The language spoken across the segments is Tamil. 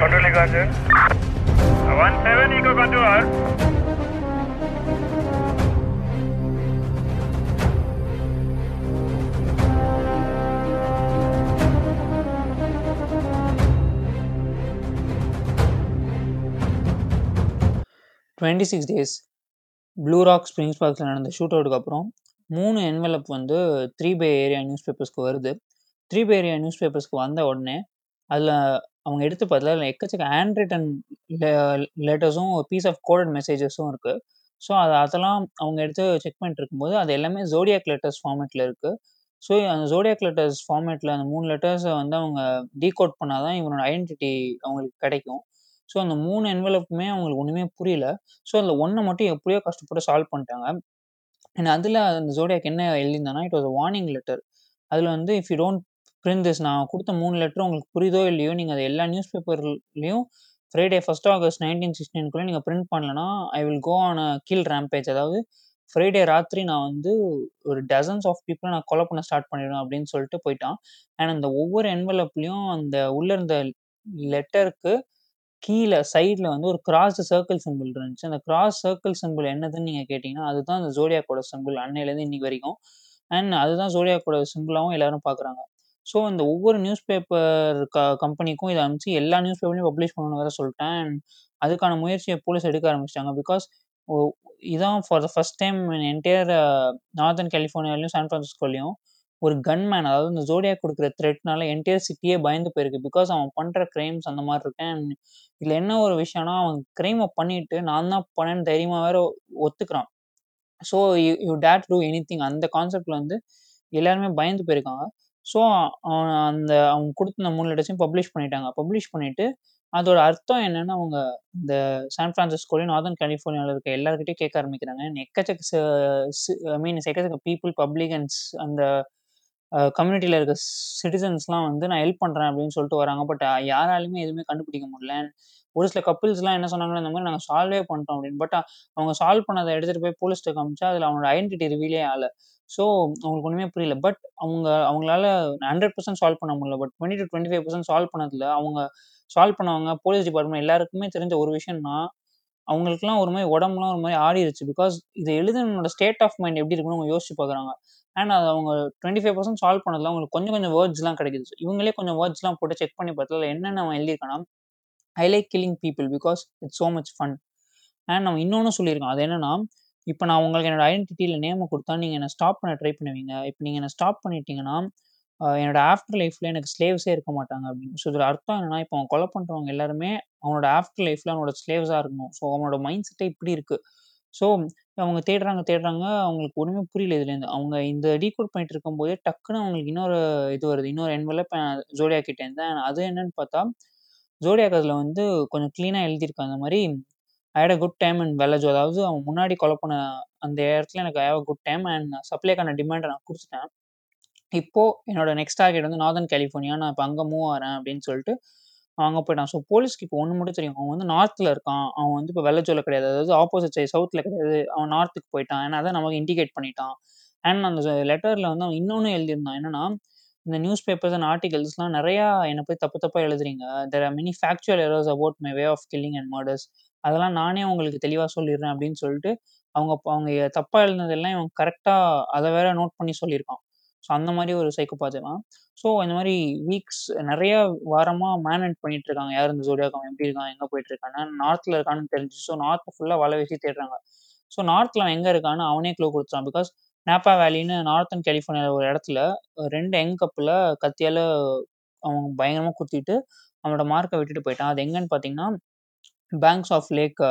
Control Echo 17 Eco Control. Twenty six days Blue Rock Springs பார்க்ஸில் நடந்த ஷூட் அவுட்டுக்கு அப்புறம் மூணு என்வெலப் வந்து த்ரீ பே ஏரியா நியூஸ் பேப்பர்ஸ்க்கு வருது. த்ரீ பே ஏரியா நியூஸ் பேப்பர்ஸ்க்கு வந்த உடனே அதில் அவங்க எடுத்து பார்த்தா எக்கச்சக்க ஹேண்ட் ரிட்டன் லெட்டர்ஸும் பீஸ் ஆஃப் கோடட் மெசேஜஸும் இருக்குது ஸோ அது அதெல்லாம் அவங்க எடுத்து செக் பண்ணிட்டு இருக்கும்போது அது எல்லாமே ஜோடியாக் லெட்டர்ஸ் ஃபார்மேட்டில் இருக்குது ஸோ அந்த ஜோடியாக் லெட்டர்ஸ் ஃபார்மேட்டில் அந்த மூணு லெட்டர்ஸை வந்து அவங்க டீகோட் பண்ணால் தான் இவனோட ஐடென்டிட்டி அவங்களுக்கு கிடைக்கும். ஸோ அந்த மூணு என்வெலப்புமே அவங்களுக்கு ஒன்றுமே புரியல. ஸோ அந்த ஒன்றை மட்டும் எப்படியோ கஷ்டப்பட்டு சால்வ் பண்ணிட்டாங்க. அண்ட் அதில் அந்த ஜோடியாக் என்ன எழுதியிருந்தானா இட் வாஸ் வார்னிங் லெட்டர் அதில் வந்து இஃப் யூ டோன்ட் பிரிண்ட் நான் கொடுத்த மூணு லெட்டர் உங்களுக்கு புரியுதோ இல்லையோ நீங்கள் அதை எல்லா நியூஸ் பேப்பர்லேயும் ஃப்ரைடே ஃபஸ்ட் ஆகஸ்ட் நைன்டீன் சிக்ஸ்டீன்குள்ளே நீங்கள் பிரிண்ட் பண்ணலன்னா I will go on a kill rampage அதாவது ஃப்ரைடே ராத்திரி நான் வந்து ஒரு டசன்ஸ் ஆஃப் பீப்புளை நான் கொலை பண்ண ஸ்டார்ட் பண்ணிடுவேன் அப்படின்னு சொல்லிட்டு போயிட்டான். அண்ட் அந்த ஒவ்வொரு என்வெலப்லேயும் அந்த உள்ளே இருந்த லெட்டருக்கு கீழே சைடில் வந்து ஒரு கிராஸ் சர்க்கிள் சிம்பிள் இருந்துச்சு. அந்த கிராஸ் சர்க்கிள் சிம்பிள் என்னதுன்னு நீங்கள் கேட்டிங்கன்னா அதுதான் அந்த ஜோடியாக்கோட சிம்பிள் அன்னையிலேருந்து இன்னைக்கு வரைக்கும். அண்ட் அதுதான் ஜோடியாக்கோட சிம்பிளாகவும் எல்லாரும் பார்க்குறாங்க. ஸோ இந்த ஒவ்வொரு நியூஸ் பேப்பர் க கம்பெனிக்கும் இதை அனுப்பிச்சு எல்லா நியூஸ் பேப்பர்லையும் பப்ளிஷ் பண்ணணும்னு வேறு சொல்லிட்டேன். அண்ட் அதுக்கான முயற்சியை போலீஸ் எடுக்க ஆரம்பிச்சிட்டாங்க. பிகாஸ் இதான் for the first time entire northern கலிஃபோர்னியாலையும் San ஃப்ரான்சிஸ்கோலையும் ஒரு கன்மேன் அதாவது இந்த ஜோடியா கொடுக்குற த்ரெட்னால என்டையர் சிட்டியே பயந்து போயிருக்கு. பிகாஸ் அவன் பண்ணுற க்ரைம்ஸ் அந்த மாதிரி இருக்கு. அண்ட் இதில் என்ன ஒரு விஷயம்னா அவன் க்ரைமை பண்ணிட்டு நான் தான் பண்ணேன்னு தைரியமாக வேற ஒத்துக்கிறான். So you you date to anything அந்த கான்செப்டில் வந்து எல்லாருமே பயந்து போயிருக்காங்க. ஸோ அவன் அந்த அவங்க கொடுத்த மூணு லெட்டர்ஸையும் பப்ளிஷ் பண்ணிட்டாங்க. பப்ளிஷ் பண்ணிட்டு அதோட அர்த்தம் என்னன்னு அவங்க இந்த சான் ஃப்ரான்சிஸ்கோலையும் நார்தன் கலிஃபோர்னியாவில் இருக்க எல்லாருக்கிட்டையும் கேட்க ஆரம்பிக்கிறாங்க. எக்கச்சக்க ஐ மீன் எக்கச்சக்க பீப்புள் பப்ளிகன்ஸ் அந்த கம்யூனிட்டியில் இருக்க சிட்டிசன்ஸ்லாம் வந்து நான் ஹெல்ப் பண்ணுறேன் அப்படின்னு சொல்லிட்டு வராங்க. பட் யாராலுமே எதுவுமே கண்டுபிடிக்க முடியல. ஒரு சில கப்பிள்ஸ்லாம் என்ன சொன்னாங்கன்னா இந்த மாதிரி நாங்கள் சால்வே பண்ணிட்டோம் அப்படின்னு. பட் அவங்க சால்வ் பண்ணதை எடுத்துகிட்டு போய் போலீஸ்ட்டு காமிச்சா அதில் அவனோட ஐடென்டிட்டி ரிவீலே ஆலை ஸோ அவங்களுக்கு ஒன்றுமே புரியல. பட் அவங்க அவங்களால ஹண்ட்ரட் பர்சன்ட் சால்வ் பண்ண முடியல. But twenty to twenty five percent solve பண்ணதில் அவங்க சால்வ் பண்ணவங்க போலீஸ் டிபார்ட்மெண்ட் எல்லாருக்குமே தெரிஞ்ச ஒரு விஷயம்னா அவங்களுக்குலாம் ஒரு மாதிரி உடம்புலாம் ஒரு மாதிரி ஆடிருச்சு பிகாஸ் இதை எழுதுனோட ஸ்டேட் ஆஃப் மைண்ட் எப்படி இருக்குன்னு அவங்க யோசிச்சு பார்க்குறாங்க அண்ட் அது அவங்க டுவெண்ட்டி ஃபைவ் பர்சன்ட் சால்வ் பண்ணதில் அவங்களுக்கு கொஞ்சம் கொஞ்சம் வேர்ட்ஸ்லாம் கிடைக்குது. இவங்களே கொஞ்சம் வேர்ட்ஸ்லாம் போட்டு செக் பண்ணி பார்த்ததில் என்னென்ன அவன் எழுதியிருக்கானா I like killing people because it's so much fun and நம்ம இன்னொன்று சொல்லியிருக்கோம். அது என்னன்னா இப்போ நான் உங்களுக்கு என்னோட ஐடென்டிட்டியில் நேமை கொடுத்தா நீங்கள் என்னை ஸ்டாப் பண்ண ட்ரை பண்ணுவீங்க. இப்போ நீங்கள் என்னை ஸ்டாப் பண்ணிட்டீங்கன்னா என்னோட ஆஃப்டர் லைஃப்பில் எனக்கு ஸ்லேவ்ஸே இருக்க மாட்டாங்க அப்படின்னு. ஸோ இதில் அர்த்தம் என்னன்னா இப்போ அவன் கொலை பண்ணுறவங்க எல்லாருமே அவனோட ஆஃப்டர் லைஃப்பில் அவனோட ஸ்லேவ்ஸாக இருக்கணும். ஸோ அவனோட மைண்ட் செட்டே இப்படி இருக்குது ஸோ அவங்க தேடுறாங்க தேடுறாங்க. அவங்களுக்கு ஒன்றுமே புரியல இதுலேருந்து. அவங்க இந்த டீகோட் பண்ணிட்டு இருக்கும்போதே டக்குன்னு அவங்களுக்கு இன்னொரு இது வருது. இன்னொரு என்வெலப் ஜோடியா கிட்டேருந்து அது என்னன்னு பார்த்தா ஜோடியாக் அதில் வந்து கொஞ்சம் க்ளீனாக எழுதியிருக்காங்க. அந்த மாதிரி I hate a good time and Vallejo அதாவது அவன் முன்னாடி கொலை பண்ண அந்த இடத்துல எனக்கு I have a good time and சப்ளைக்கான டிமாண்டை நான் கொடுத்துட்டேன். இப்போது என்னோட நெக்ஸ்ட் டார்கெட் வந்து நார்தன் கலிஃபோர்னியா நான் இப்போ அங்கே மூவ் ஆகிறேன் அப்படின்னு சொல்லிட்டு அங்கே போயிட்டான் ஸோ போலீஸ்க்கு இப்போ ஒன்று மட்டும் தெரியும். அவன் வந்து நார்த்தில் இருக்கான். அவன் வந்து இப்போ வெள்ளச்சோல கிடையாது. அதாவது ஆப்போசிட் சைட் சவுத்தில் கிடையாது. அவன் நார்த்துக்கு போயிட்டான். ஏன்னா அதை நமக்கு இண்டிகேட் பண்ணிட்டான். அண்ட் அந்த லெட்டரில் வந்து அவன் இன்னொன்று எழுதியிருந்தான். என்னன்னா இந்த நியூஸ் பேப்பர்ஸ் அண்ட் ஆர்டிகல்ஸ்லாம் நிறையா என்னை போய் தப்பு தப்பாக எழுதுறீங்க. There are many factual errors about my way of killing and murders அதெல்லாம் நானே உங்களுக்கு தெளிவாக சொல்லிடுறேன் அப்படின்னு சொல்லிட்டு அவங்க அவங்க தப்பாக எழுதுனதெல்லாம் இவன் கரெக்டாக அதை வேற நோட் பண்ணி சொல்லியிருக்கான். ஸோ அந்த மாதிரி ஒரு சைக்கோபாத் தான். ஸோ இந்த மாதிரி வீக்ஸ் நிறைய வாரமாக மேனேஜ் பண்ணிட்டு இருக்காங்க. யார் இந்த ஜோடியாக்கம் எப்படி இருக்கான்? எங்கே போயிட்டு இருக்கான்னு. நார்த்தில் இருக்கான்னு தெரிஞ்சு ஸோ நார்த் ஃபுல்லாக வலை வீசி தேடுறாங்க. ஸோ நார்த்தில் அவன் எங்கே இருக்கான்னு அவனே க்ளோ கொடுத்துறான் பிகாஸ் நேப்பா வேலின்னு நார்த்தன் கலிஃபோர்னியாவில் ஒரு இடத்துல ரெண்டு எங் கப்பில் கத்தியால் அவங்க பயங்கரமாக குத்திட்டு அவனோட மார்க்கை விட்டுட்டு போயிட்டான். அது எங்கன்னு பார்த்தீங்கன்னா பேங்க்ஸ் ஆஃப் லேக்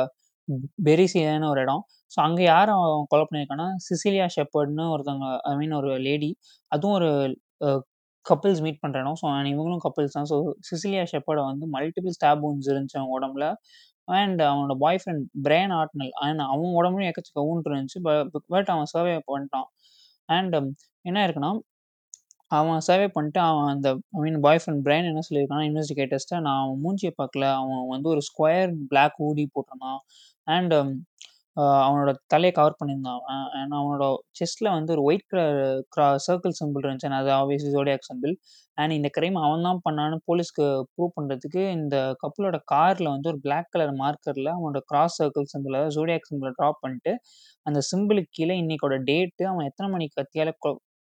பெரிசியான்னு ஒரு இடம். ஸோ அங்கே யார் அவன் கொலை பண்ணியிருக்கான்னா சிசிலியா ஷெப்பர்ட்னு ஒருத்தவங்க ஐ மீன் ஒரு லேடி அதுவும் ஒரு கப்பிள்ஸ் மீட் பண்ணுற இடம். ஸோ இவங்களும் கப்பிள்ஸ் தான். ஸோ சிசிலியா ஷெப்பர்டை வந்து மல்டிபிள் ஸ்டாப் ஊன்ஸ் இருந்துச்சு அவன் உடம்புல. அண்ட் அவனோட பாய் ஃப்ரெண்ட் பிரேன் ஆர்ட்னல் அண்ட் அவன் உடம்புலையும் எக்கச்சக்க ஊன் இருந்துச்சு. பட் அவன் சர்வே பண்ணிட்டான். அண்ட் என்ன இருக்குன்னா அவன் சர்வே பண்ணிட்டு அவன் அந்த ஐ மீன் பாய் ஃப்ரெண்ட் பிரைன் என்ன சொல்லியிருக்கான்னா இன்வெஸ்டிகேட்டர்ஸ்ட்டை நான் அவன் மூஞ்சியை பார்க்கல. அவன் வந்து ஒரு ஸ்கொயர் பிளாக் ஊடி போட்டிருந்தான். Um, அண்ட் அவனோட தலையை கவர் பண்ணியிருந்தான். அண்ட் அவனோட செஸ்ட்டில் வந்து ஒரு white colour cross circle symbol இருந்துச்சு. அது ஆப்வியஸ்லி ஜோடியாக் சிம்பிள் அண்ட் இந்த கிரைம் அவன் தான் பண்ணான்னு போலீஸ்க்கு ப்ரூவ் பண்ணுறதுக்கு இந்த கப்பலோட காரில் வந்து ஒரு பிளாக் கலர் மார்க்கரில் அவனோட கிராஸ் சர்க்கிள் சிம்பிளை ஜோடியாக் சிம்பிளை ட்ராப் பண்ணிட்டு அந்த சிம்பிளுக்கு கீழே இன்னைக்கோட டேட்டு அவன் எத்தனை மணிக்கு கத்தியால்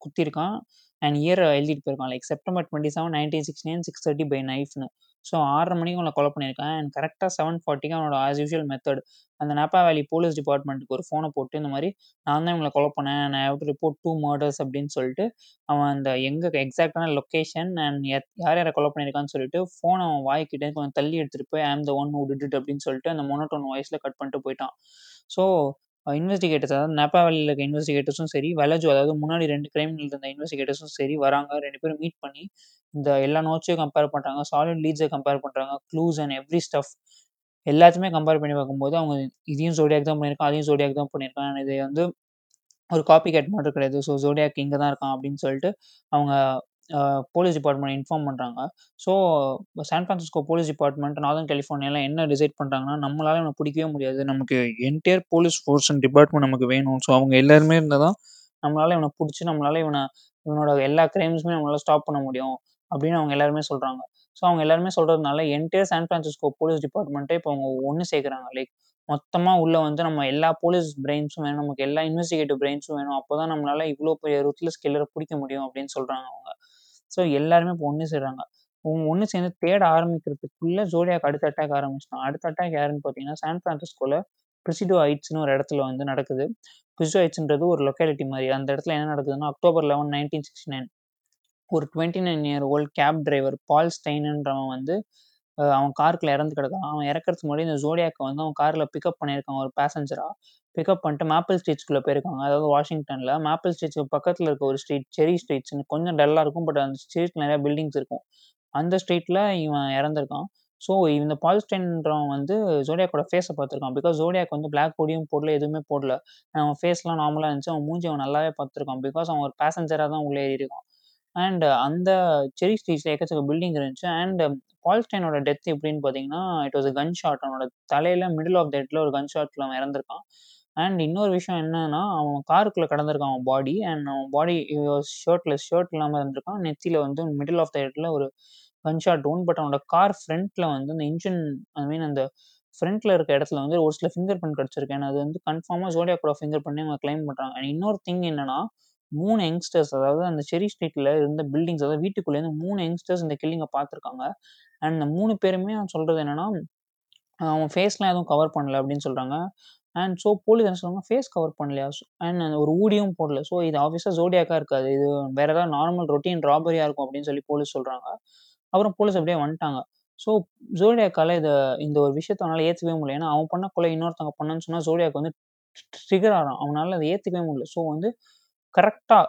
குத்திருக்கான். அண்ட் இயர் எழுதிட்டு போயிருக்கான். Like September twenty seven nineteen sixty nine six thirty by நைஃப்னு so ஆறரை மணிக்கு உங்களை கொலை பண்ணியிருக்கேன். அண்ட் கரெக்டாக செவன் ஃபார்ட்டிக்கு அவனோட ஆஸ் யூஷுவல் மெத்தட் அந்த நேப்பா வேலி போலீஸ் டிபார்ட்மெண்ட்டுக்கு ஒரு ஃபோனை போட்டு இந்த மாதிரி நான் தான் இவங்களை கொலை பண்ணேன். நான் have to report two murders அப்படின்னு சொல்லிட்டு அவன் அந்த எங்கே எக்ஸாக்டான லொக்கேஷன் அண்ட் யார் யாரை கொலை பண்ணியிருக்கான்னு சொல்லிட்டு ஃபோனை அவன் வாய்க்கிட்டே கொஞ்சம் தள்ளி எடுத்துகிட்டு போய் ஆம் த ஒன் ஹூ டிட் அப்படின்னு சொல்லிட்டு அந்த மொனோட்டோன் வாய்ஸில் கட் பண்ணிட்டு போயிட்டான். ஸோ இன்வெஸ்டிகேட்டர்ஸ் அதாவது நேப்பா வேலியில் இருக்க இன்வெஸ்டிகேட்டர்ஸும் சரி வெலஜு அதாவது முன்னாடி ரெண்டு கிரைமில் இருந்த இன்வெஸ்டிகேட்டர்ஸும் சரி வராங்க. ரெண்டு பேரும் மீட் பண்ணி இந்த எல்லா நோட்ஸையும் கம்பேர் பண்ணுறாங்க சாலிட் லீட்ஸை கம்பேர் பண்ணுறாங்க க்ளூஸ் அண்ட் எவ்ரி ஸ்டஃப் எல்லாத்தையுமே கம்பேர் பண்ணி பார்க்கும்போது அவங்க இதையும் ஜோடியாக் தான் பண்ணியிருக்கான் அதையும் ஜோடியாக் தான் பண்ணியிருக்கான். இது வந்து ஒரு காப்பி கேட் மட்டும் கிடையாது. ஸோ ஜோடியாக் இங்கே தான் இருக்கான் அப்படின்னு சொல்லிட்டு அவங்க போலீஸ் டிபார்ட்மெண்ட் இன்ஃபார்ம் பண்ணுறாங்க so San Francisco police department northern கலிஃபோர்னியாலாம் என்ன டிசைட் பண்ணுறாங்கன்னா நம்மளால இவன பிடிக்கவே முடியாது. நமக்கு entire police force and department நமக்கு வேணும். ஸோ அவங்க எல்லாருமே இருந்தால் தான் நம்மளால இவனை பிடிச்சி நம்மளால இவனை இவனோட எல்லா கிரைம்ஸுமே நம்மளால ஸ்டாப் பண்ண முடியும் அப்படின்னு அவங்க எல்லாருமே சொல்கிறாங்க ஸோ அவங்க எல்லாருமே சொல்கிறதுனால என்டையர் சான் ஃப்ரான்சிஸ்கோ போலீஸ் டிபார்ட்மெண்ட்டே இப்போ அவங்க ஒன்று சேர்க்குறாங்க. லைக் மொத்தமாக உள்ள வந்து நம்ம எல்லா போலீஸ் பிரெயின்ஸும் வேணும். நமக்கு எல்லா இன்வெஸ்டிகேட்டிவ் பிரெயின்ஸும் வேணும். அப்போ தான் நம்மளால இவ்வளோ பெரிய ருத்லெஸ் கில்லரை பிடிக்க முடியும் அப்படின்னு சொல்கிறாங்க அவங்க. ஸோ எல்லாருமே இப்போ ஒன்று சேர்றாங்க அவங்க ஒன்று சேர்ந்து தேட ஆரம்பிக்கிறதுக்குள்ள ஜோடியாக்கு அடுத்த அட்டாக் ஆரம்பிச்சிட்டான். அடுத்த அட்டாக் யாருன்னு பார்த்தீங்கன்னா சான் ஃப்ரான்சிஸ்கோவில் பிரிசிடோ ஹைட்ஸ்னு ஒரு இடத்துல வந்து நடக்குது. பிரிசிடோ ஹைட்ஸ்ன்றது ஒரு லொக்காலிட்டி மாதிரி. அந்த இடத்துல என்ன நடக்குதுன்னா October eleven nineteen sixty nine ஒரு twenty nine year old cab driver Paul ஸ்டெயின்ன்றவன் வந்து அவன் காருக்குள்ள இறந்து கிடக்கான் அவன் இறக்கிறதுக்கு முன்னாடி இந்த ஜோடியாக்கை வந்து அவன் காரில் பிக்கப் பண்ணியிருக்கான். ஒரு பேசஞ்சராக பிக்கப் பண்ணிட்டு மேப்பிள் ஸ்ட்ரீட்ஸ்குள்ளே போயிருக்காங்க. அதாவது வாஷிங்டனில் மேப்பிள் ஸ்ட்ரீட்ஸ்க்கு பக்கத்தில் இருக்க ஒரு ஸ்ட்ரீட் செரி ஸ்ட்ரீட்ஸ்னு கொஞ்சம் டல்லாக இருக்கும். பட் அந்த ஸ்ட்ரீட் நிறையா பில்டிங்ஸ் இருக்கும். அந்த ஸ்ட்ரீட்டில் இவன் இறந்துருக்கான். ஸோ இந்த பால்ஸ்டைன்றவன் வந்து ஜோடியாக்கோட ஃபேஸை பார்த்துருக்கான். பிகாஸ் ஜோடியாக் வந்து பிளாக் பொடியும் போடல எதுவுமே போடல. அவன் ஃபேஸ்லாம் நார்மலாக இருந்துச்சு. அவன் மூஞ்சி அவன் நல்லாவே பார்த்துருக்கான். பிகாஸ் அவன் ஒரு பேசஞ்சராக தான் உள்ளே ஏறியிருக்கான். அண்ட் அந்த செரி ஸ்ட்ரீட்ஸில் எக்கச்சக்க பில்டிங் இருந்துச்சு. அண்ட் பால்ஸ்டைனோட டெத் எப்படின்னு பார்த்தீங்கன்னா இட் வாஸ் கன் ஷாட் அவனோட தலையில் மிடில் ஆஃப் த ஹெட்டில் ஒரு கன் ஷாட்டில் அவன் இறந்துருக்கான். அண்ட் இன்னொரு விஷயம் என்னன்னா அவன் காருக்குள்ளே கடந்திருக்கான் அவன் பாடி அண்ட் அவன் பாடி ஷர்ட்லெஸ் ஷர்ட் இல்லாமல் இருந்திருக்கான். நெத்தியில் வந்து மிடில் ஆஃப் த ஹெட்டில் ஒரு கன் ஷாட் ஒன் பட் அவனோட கார் ஃப்ரண்ட்டில் வந்து அந்த இன்ஜின் ஐ மீன் அந்த ஃப்ரண்ட்டில் இருக்க இடத்துல வந்து ஒரு சில ஃபிங்கர் பிரிண்ட் கிடச்சிருக்கு. அது வந்து கன்ஃபார்மாக ஜோடியாக்கோட ஃபிங்கர் பண்ணி அவங்க கிளைம் பண்ணுறாங்க அண்ட் இன்னொரு திங் என்னன்னா மூணு யங்ஸ்டர்ஸ் அதாவது அந்த செரி ஸ்ட்ரீட்டில் இருந்த பில்டிங்ஸ் அதாவது வீட்டுக்குள்ளேருந்து மூணு யங்ஸ்டர்ஸ் இந்த கில்லிங்கை பார்த்துருக்காங்க. அண்ட் இந்த மூணு பேருமே அவன் சொல்கிறது என்னன்னா அவன் ஃபேஸ்லாம் எதுவும் கவர் பண்ணல அப்படின்னு சொல்கிறாங்க அண்ட் ஸோ போலீஸ் என்ன சொல்லுவாங்க ஃபேஸ் கவர் பண்ணலையா? அண்ட் அந்த ஒரு ஊடியும் போடல. ஸோ இது ஆஃபீஸாக ஜோடியாக்காக இருக்காது. இது வேற ஏதாவது நார்மல் ரொட்டீன் ராபரியா இருக்கும் அப்படின்னு சொல்லி போலீஸ் சொல்கிறாங்க அப்புறம் போலீஸ் அப்படியே வந்துட்டாங்க. ஸோ ஜோடியாக்கால இதை இந்த ஒரு விஷயத்த அவனால ஏற்றுக்கவே முடியல. ஏன்னா அவன் பண்ண கொலை இன்னொருத்தவங்க பண்ணன்னு சொன்னால் ஜோடியாக்கு வந்து ட்ரிகர் ஆகிறான் அவனால் அதை ஏற்றுக்கவே முடியல. ஸோ வந்து கரெக்டாக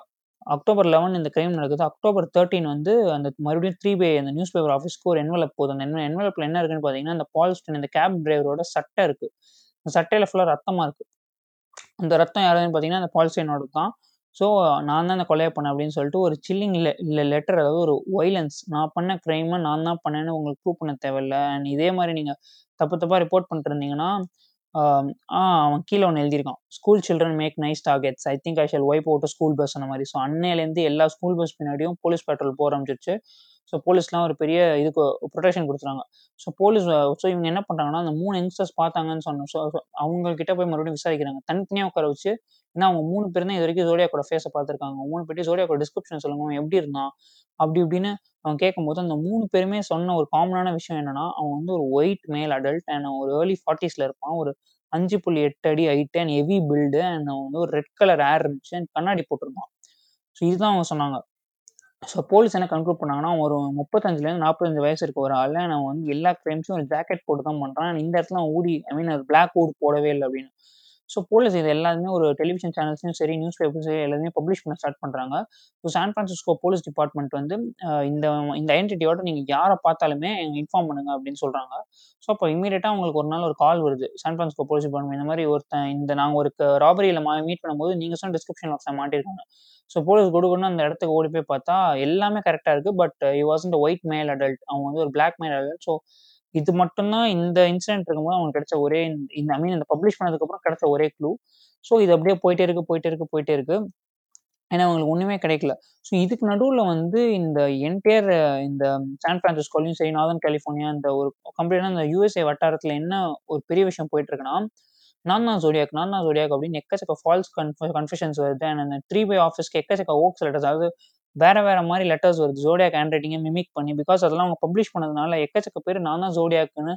அக்டோபர் லெவன் இந்த கிரைம் நடக்குது. அக்டோபர் தேர்ட்டின் வந்து அந்த மறுபடியும் த்ரீ பே அந்த நியூஸ் பேப்பர் ஆஃபீஸ்க்கு ஒரு என்வலப் போகுது. அந்த என்வலப்பில் என்ன இருக்குன்னு பார்த்தீங்கன்னா அந்த பால்ஸ்டன் இந்த கேப் டிரைவரோட சட்டை இருக்குது அந்த சட்டையில் ஃபுல்லாக ரத்தமாக இருக்குது அந்த ரத்தம் யாருன்னு பார்த்தீங்கன்னா அந்த பால்ஸ்டைனோட தான். ஸோ நான் தான் அந்த கொலையை பண்ணேன் அப்படின்னு சொல்லிட்டு ஒரு சில்லிங் லெ இல்லை லெட்டர் அதாவது ஒரு வைலன்ஸ் நான் பண்ண க்ரைமை நான் தான் பண்ணேன்னு உங்களுக்கு ப்ரூவ் பண்ண தேவையில்ல. அண்ட் இதே மாதிரி நீங்கள் தப்பு தப்பாக ரிப்போர்ட் பண்ணிட்டு இருந்தீங்கன்னா ஆ அவன் கீழே ஒன்று எழுதியிருக்கான். School children make nice targets I think I shall wipe out school bus அந்த மாதிரி. ஸோ அன்னையிலேருந்து எல்லா ஸ்கூல் பஸ் பின்னாடியும் போலீஸ் பெட்ரோல் போக ஆரம்பிச்சிருச்சு. ஸோ போலீஸ்லாம் ஒரு பெரிய இதுக்கு ப்ரொடெக்ஷன் கொடுத்துறாங்க ஸோ போலீஸ் ஸோ இவங்க என்ன பண்ணுறாங்கன்னா அந்த மூணு யங்ஸ்டர்ஸ் பார்த்தாங்கன்னு சொன்னோம் ஸோ அவங்க கிட்ட போய் மறுபடியும் விசாரிக்கிறாங்க. தனித்தனியாக உட்கார வச்சு ஏன்னா அவங்க மூணு பேர் தான் இது வரைக்கும் ஜோடியாக்கோட ஃபேஸை பார்த்துருக்காங்க. மூணு பேர்ட்டி ஜோடியாக்கோட டிஸ்கிரிப்ஷன் சொல்லுங்க அவன் எப்படி இருந்தான் அப்படி இப்படின்னு அவன் கேட்கும்போது அந்த மூணு பேருமே சொன்ன ஒரு காமனான விஷயம் என்னன்னா அவன் வந்து ஒரு ஒயிட் மேல் அடல்ட் அண்ட் ஒரு ஏர்லி ஃபார்ட்டிஸில் இருப்பான். ஒரு அஞ்சு புள்ளி எட்டு அடி height and heavy build and அவன் வந்து ஒரு ரெட் கலர் ஏர் இருந்துச்சு அண்ட் கண்ணாடி போட்டிருந்தான். ஸோ இதுதான் அவங்க சொன்னாங்க. ஸோ போலீஸ் என்ன கன்க்ளூட் பண்ணாங்கன்னா ஒரு முப்பத்தஞ்சுலேருந்து நாற்பத்தஞ்சு வயசு இருக்க ஒரு ஆள் நான் வந்து எல்லா கிரைம்ஸும் ஒரு ஜாக்கெட் போட்டு தான் பண்ணுறான் இந்த இடத்துல அவன் ஊடி ஐ மீன் ஒரு பிளாக் ஊட் போடவே இல்லை அப்படின்னு. ஸோ போலீஸ் இது எல்லாருமே ஒரு டெலிவிஷன் சேனல்ஸையும் சரி நியூஸ் பேப்பர்ஸையும் எல்லாமே பப்ளிஷ் பண்ண ஸ்டார்ட் பண்ணுறாங்க so San Francisco police department வந்து இந்த இந்த ஐடென்டிட்டியோட நீங்கள் யாரை பார்த்தாலுமே இன்ஃபார்ம் பண்ணுங்க அப்படின்னு சொல்கிறாங்க ஸோ அப்போ இமீடியட்டாக உங்களுக்கு ஒரு நாள் ஒரு கால் வருது. சான் ஃப்ரான்சிஸ்கோ போலீஸ் டிபார்ட்மெண்ட் இந்த மாதிரி ஒருத்தன் இந்த நாங்கள் ஒரு ராபரியில் மீட் பண்ணும்போது நீங்கள் சொன்ன டிஸ்கிரிப்ஷன் ஒருத்தன் மாட்டிருக்காங்க. ஸோ போலீஸ் கொடுக்கணும் அந்த இடத்துக்கு ஓடி போய் பார்த்தா எல்லாமே கரெக்டாக இருக்குது பட் யூ வாஸ் இந்த ஒயிட் மேல் அடல்ட் அவங்க வந்து ஒரு பிளாக் மேல் அடல்ட் ஸோ இது மட்டும் தான் இந்த இன்சிடென்ட் இருக்கும்போது அவங்களுக்கு கிடைச்ச ஒரே இந்த ஐ மீன் இந்த பப்ளிஷ் பண்ணதுக்கப்புறம் கிடைச்ச ஒரே க்ளூ. ஸோ இது அப்படியே போயிட்டே இருக்கு, போயிட்டே இருக்கு, போயிட்டே இருக்கு. ஏன்னா அவங்களுக்கு ஒண்ணுமே கிடைக்கல. ஸோ இதுக்கு நடுவில் வந்து இந்த என்டையர் இந்த சான் பிரான்சிஸ்கோலயும் சரி, நார்தன் கலிஃபோர்னியா இந்த ஒரு கம்ப்ளீட்டா இந்த யூஎஸ்ஏ வட்டாரத்தில் என்ன ஒரு பெரிய விஷயம் போயிட்டு இருக்குன்னா, நான் தான் ஜோடியாக், நான் தான் ஜோடியாக் அப்படின்னு எக்கச்சக்க ஃபால்ஸ் கன்ஃப கன்ஃபெஷன்ஸ் வருது. அண்ட் அந்த த்ரீ பை ஆஃபீஸ்க்கு எக்கச்சக்க ஓக்ஸ் லெட்டர்ஸ் அதாவது வேற வேற மாதிரி லெட்டர்ஸ் வருது. ஜோடியாக் ஹேண்ட் ரைட்டிங்கை மிமிக் பண்ணி. பிகாஸ் அதெல்லாம் அவங்க பப்ளிஷ் பண்ணதுனால எக்கச்சக்க பேர் நான் தான் ஜோடியாக்குன்னு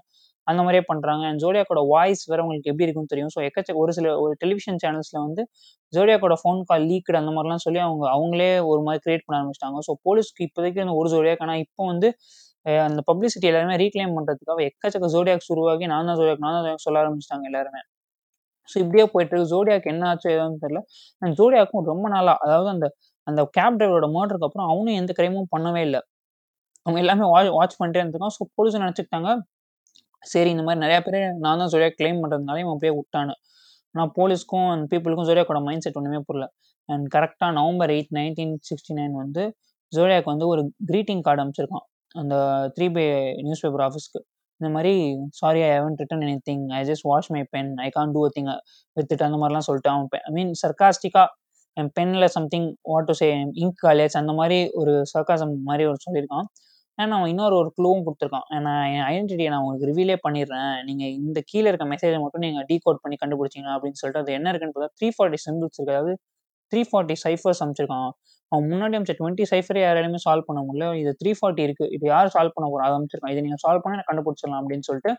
அந்த மாதிரியே பண்ணுறாங்க அண்ட் ஜோடியாக்கோட வாய்ஸ் வேறு உங்களுக்கு எப்படி இருக்குன்னு தெரியும். ஸோ எக்கச்சக்க ஒரு சில ஒரு டெலிவிஷன் சேனல்ஸில் வந்து ஜோடியாக்கோட ஃபோன் கால் லீக்டு அந்த மாதிரிலாம் சொல்லி அவங்க அவங்களே ஒரு மாதிரி கிரியேட் பண்ண ஆரம்பிச்சிட்டாங்க ஸோ போலீஸ்க்கு இப்போதைக்கு அந்த ஒரு ஜோடியாக் ஆனால் இப்போ வந்து அந்த பப்ளிசிட்டி எல்லாருமே ரீக்ளைம் பண்ணுறதுக்காக எக்கச்சக்க ஜோடியாக்ஸ் உருவாகி நான் தான் ஜோடியாக், நான் தான் ஜோடியாக் சொல்ல ஆரம்பிச்சிட்டாங்க எல்லாருமே. ஸோ இப்படியே போயிட்டு இருக்கு. ஜோடியாக்கு என்ன ஆச்சோ ஏதோன்னு தெரியல. அண்ட் ஜோடியாக்கும் ரொம்ப நாளா அதாவது அந்த அந்த கேப் டிரைவரோட மர்டருக்கு அப்புறம் அவனும் எந்த கிரைமும் பண்ணவே இல்லை அவங்க எல்லாமே வாட்ச் வாட்ச் பண்ணிட்டே இருந்திருக்கான். ஸோ போலீஸ் நினச்சிக்கிட்டாங்க சரி இந்த மாதிரி நிறையா பேர் நான் தான் ஜோடியா கிளைம் பண்ணுறதுனால இவன் அப்படியே விட்டானு ஆனால் போலீஸ்க்கும் அந்த பீப்புளுக்கும் ஜோடியாக்கோட மைண்ட் செட் ஒன்றுமே புரியல. அண்ட் கரெக்டாக நவம்பர் 8, 1969 வந்து ஜோடியாக்கு வந்து ஒரு க்ரீட்டிங் கார்டு அமைச்சிருக்கான் அந்த த்ரீ பே நியூஸ் பேப்பர் ஆஃபீஸ்க்கு. இந்த மாரி sorry I haven't written anything. I just wash my pen. I can't do a thing with it அந்த மாரிலாம் சொல்லிட்டு அவன் பெ ஐ மீன் சர்காஸ்டிக்கா என் பென்ல something what to say ink காலியாச்சு அந்த மாரி ஒரு சர்காசம் மாரி ஒரு சொல்லியிருக்கான். அண்ட் அவன் இன்னொரு ஒரு க்ளூவும் குடுத்துருக்கான். நான் என் ஐடென்டிட்டிய நான் உங்களுக்கு ரிவீலே பண்ணிடுறேன். நீங்க இந்த கீழ இருக்க மெசேஜ மட்டும் நீங்க டீகோட் பண்ணி கண்டுபிடிச்சீங்க அப்படின்னு சொல்லிட்டு அது என்ன இருக்குன்னு பார்த்தா 340 சிம்பிள்ஸ் இருக்கு. அதாவது 340 சைஃபர்ஸ் அனுப்பிச்சிருக்கான். அவன் முன்னாடி அமைச்ச டுவெண்ட்டி சைஃபர் யாராலுமே சால்வ் பண்ண முடியல. இது 340 இருக்கு. இது யார் சால்வ் பண்ண போறா? அதை அனுப்பிச்சிருக்கான். இதை நீங்கள் சால்வ் பண்ண எனக்கு கண்டுபிடிச்சிடலாம் அப்படின்னு சொல்லிட்டு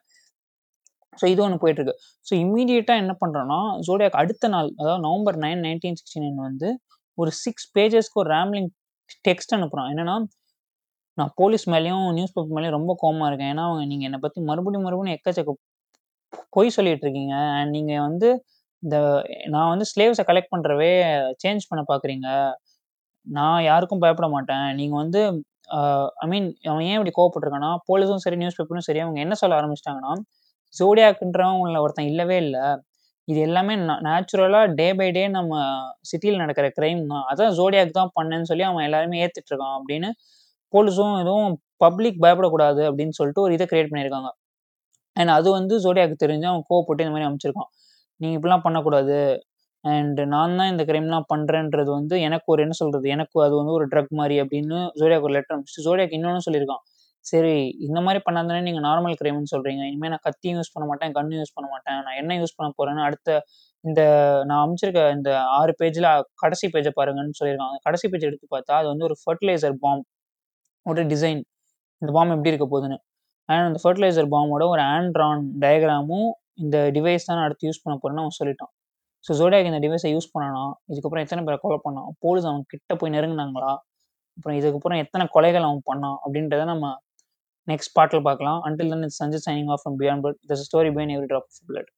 ஸோ இது ஒன்று போயிட்டு இருக்கு. ஸோ இம்மீடியட்டா என்ன பண்றான்னா, ஜோடியாக் அடுத்த நாள் அதாவது நவம்பர் 9, 1969 வந்து ஒரு சிக்ஸ் பேஜஸ்க்கு ஒரு ரேம்லிங் டெக்ஸ்ட் அனுப்புகிறான் என்னன்னா, நான் போலீஸ் மேலேயும் நியூஸ் பேப்பர் மேலேயும் ரொம்ப கோமா இருக்கேன். ஏன்னா அவங்க நீங்கள் என்னை பற்றி மறுபடியும் மறுபடியும் எக்கச்சக்க பொய் சொல்லிட்டு இருக்கீங்க. அண்ட் நீங்கள் வந்து இந்த நான் வந்து ஸ்லேவ்ஸை கலெக்ட் பண்ணுறவே சேஞ்ச் பண்ண பார்க்குறீங்க. நான் யாருக்கும் பயப்பட மாட்டேன். நீங்க வந்து அ ஐ மீன் அவன் ஏன் இப்படி கோவப்பட்டுருக்கான்னா, போலீஸும் சரி, நியூஸ் பேப்பரும் சரி அவங்க என்ன சொல்ல ஆரம்பிச்சுட்டாங்கன்னா, ஜோடியாக்ன்றவன் உள்ள ஒருத்தன் இல்லவே இல்ல. இது எல்லாமே ந நேச்சுரலா டே பை டே நம்ம சிட்டில நடக்கிற கிரைம் தான். அதான் ஜோடியாக் தான் பண்ணேன்னு சொல்லி அவன் எல்லாருமே ஏற்றுட்ருக்கான் அப்படின்னு போலீஸும் எதுவும் பப்ளிக் பயப்படக்கூடாது அப்படின்னு சொல்லிட்டு ஒரு இத கிரியேட் பண்ணியிருக்காங்க. அண்ட் அது வந்து ஜோடியாக்கு தெரிஞ்சு அவன் கோவப்பட்டு இந்த மாரி அனுப்பிச்சிருக்கான். நீங்க இப்படிலாம் பண்ணக்கூடாது. அண்ட் நான் தான் இந்த கிரைம்லாம் பண்ணுறேன்றது வந்து எனக்கு ஒரு என்ன சொல்கிறது எனக்கு அது வந்து ஒரு ட்ரக் மாதிரி அப்படின்னு ஜோடியாக் ஒரு லெட்டர் அனுப்பிச்சு ஜோடியாக்கு இன்னொன்று சொல்லியிருக்கான். சரி இந்த மாதிரி பண்ணாதானே நீங்கள் நார்மல் கிரைம்னு சொல்கிறீங்க இனிமேல் நான் கத்தியும் யூஸ் பண்ண மாட்டேன், கன்னும் யூஸ் பண்ண மாட்டேன். நான் என்ன யூஸ் பண்ண போகிறேன்னு அடுத்த இந்த நான் அனுப்பிச்சிருக்க இந்த ஆறு பேஜில் கடைசி பேஜை பாருங்கன்னு சொல்லியிருக்காங்க கடைசி பேஜ் எடுத்து பார்த்தா அது வந்து ஒரு ஃபர்டிலைசர் பாம் ஒரு டிசைன். இந்த பாம் எப்படி இருக்க போகுதுன்னு. அண்ட் அந்த ஃபெர்டிலைசர் பாமோட ஒரு ஆண்ட்ரான் டயக்ராமும் இந்த டிவைஸ் தான் நான் அடுத்து யூஸ் பண்ண போகிறேன்னு அவன் சொல்லிட்டான். ஸோ ஜோடியாக் இந்த டிவைஸை யூஸ் பண்ணானா, இதுக்கப்புறம் எத்தனை பேரை கொலை பண்ணான்? போலீஸ் அவன் கிட்ட போய் நெருங்குனாங்களா? அப்புறம் இதுக்கப்புறம் எத்தன கொலைகள் அவன் பண்ணான்? அப்படின்றத நம்ம நெக்ஸ்ட் பாட்டில் பார்க்கலாம். Until then it's Sanju signing off from beyond blood. This story been every drop of blood.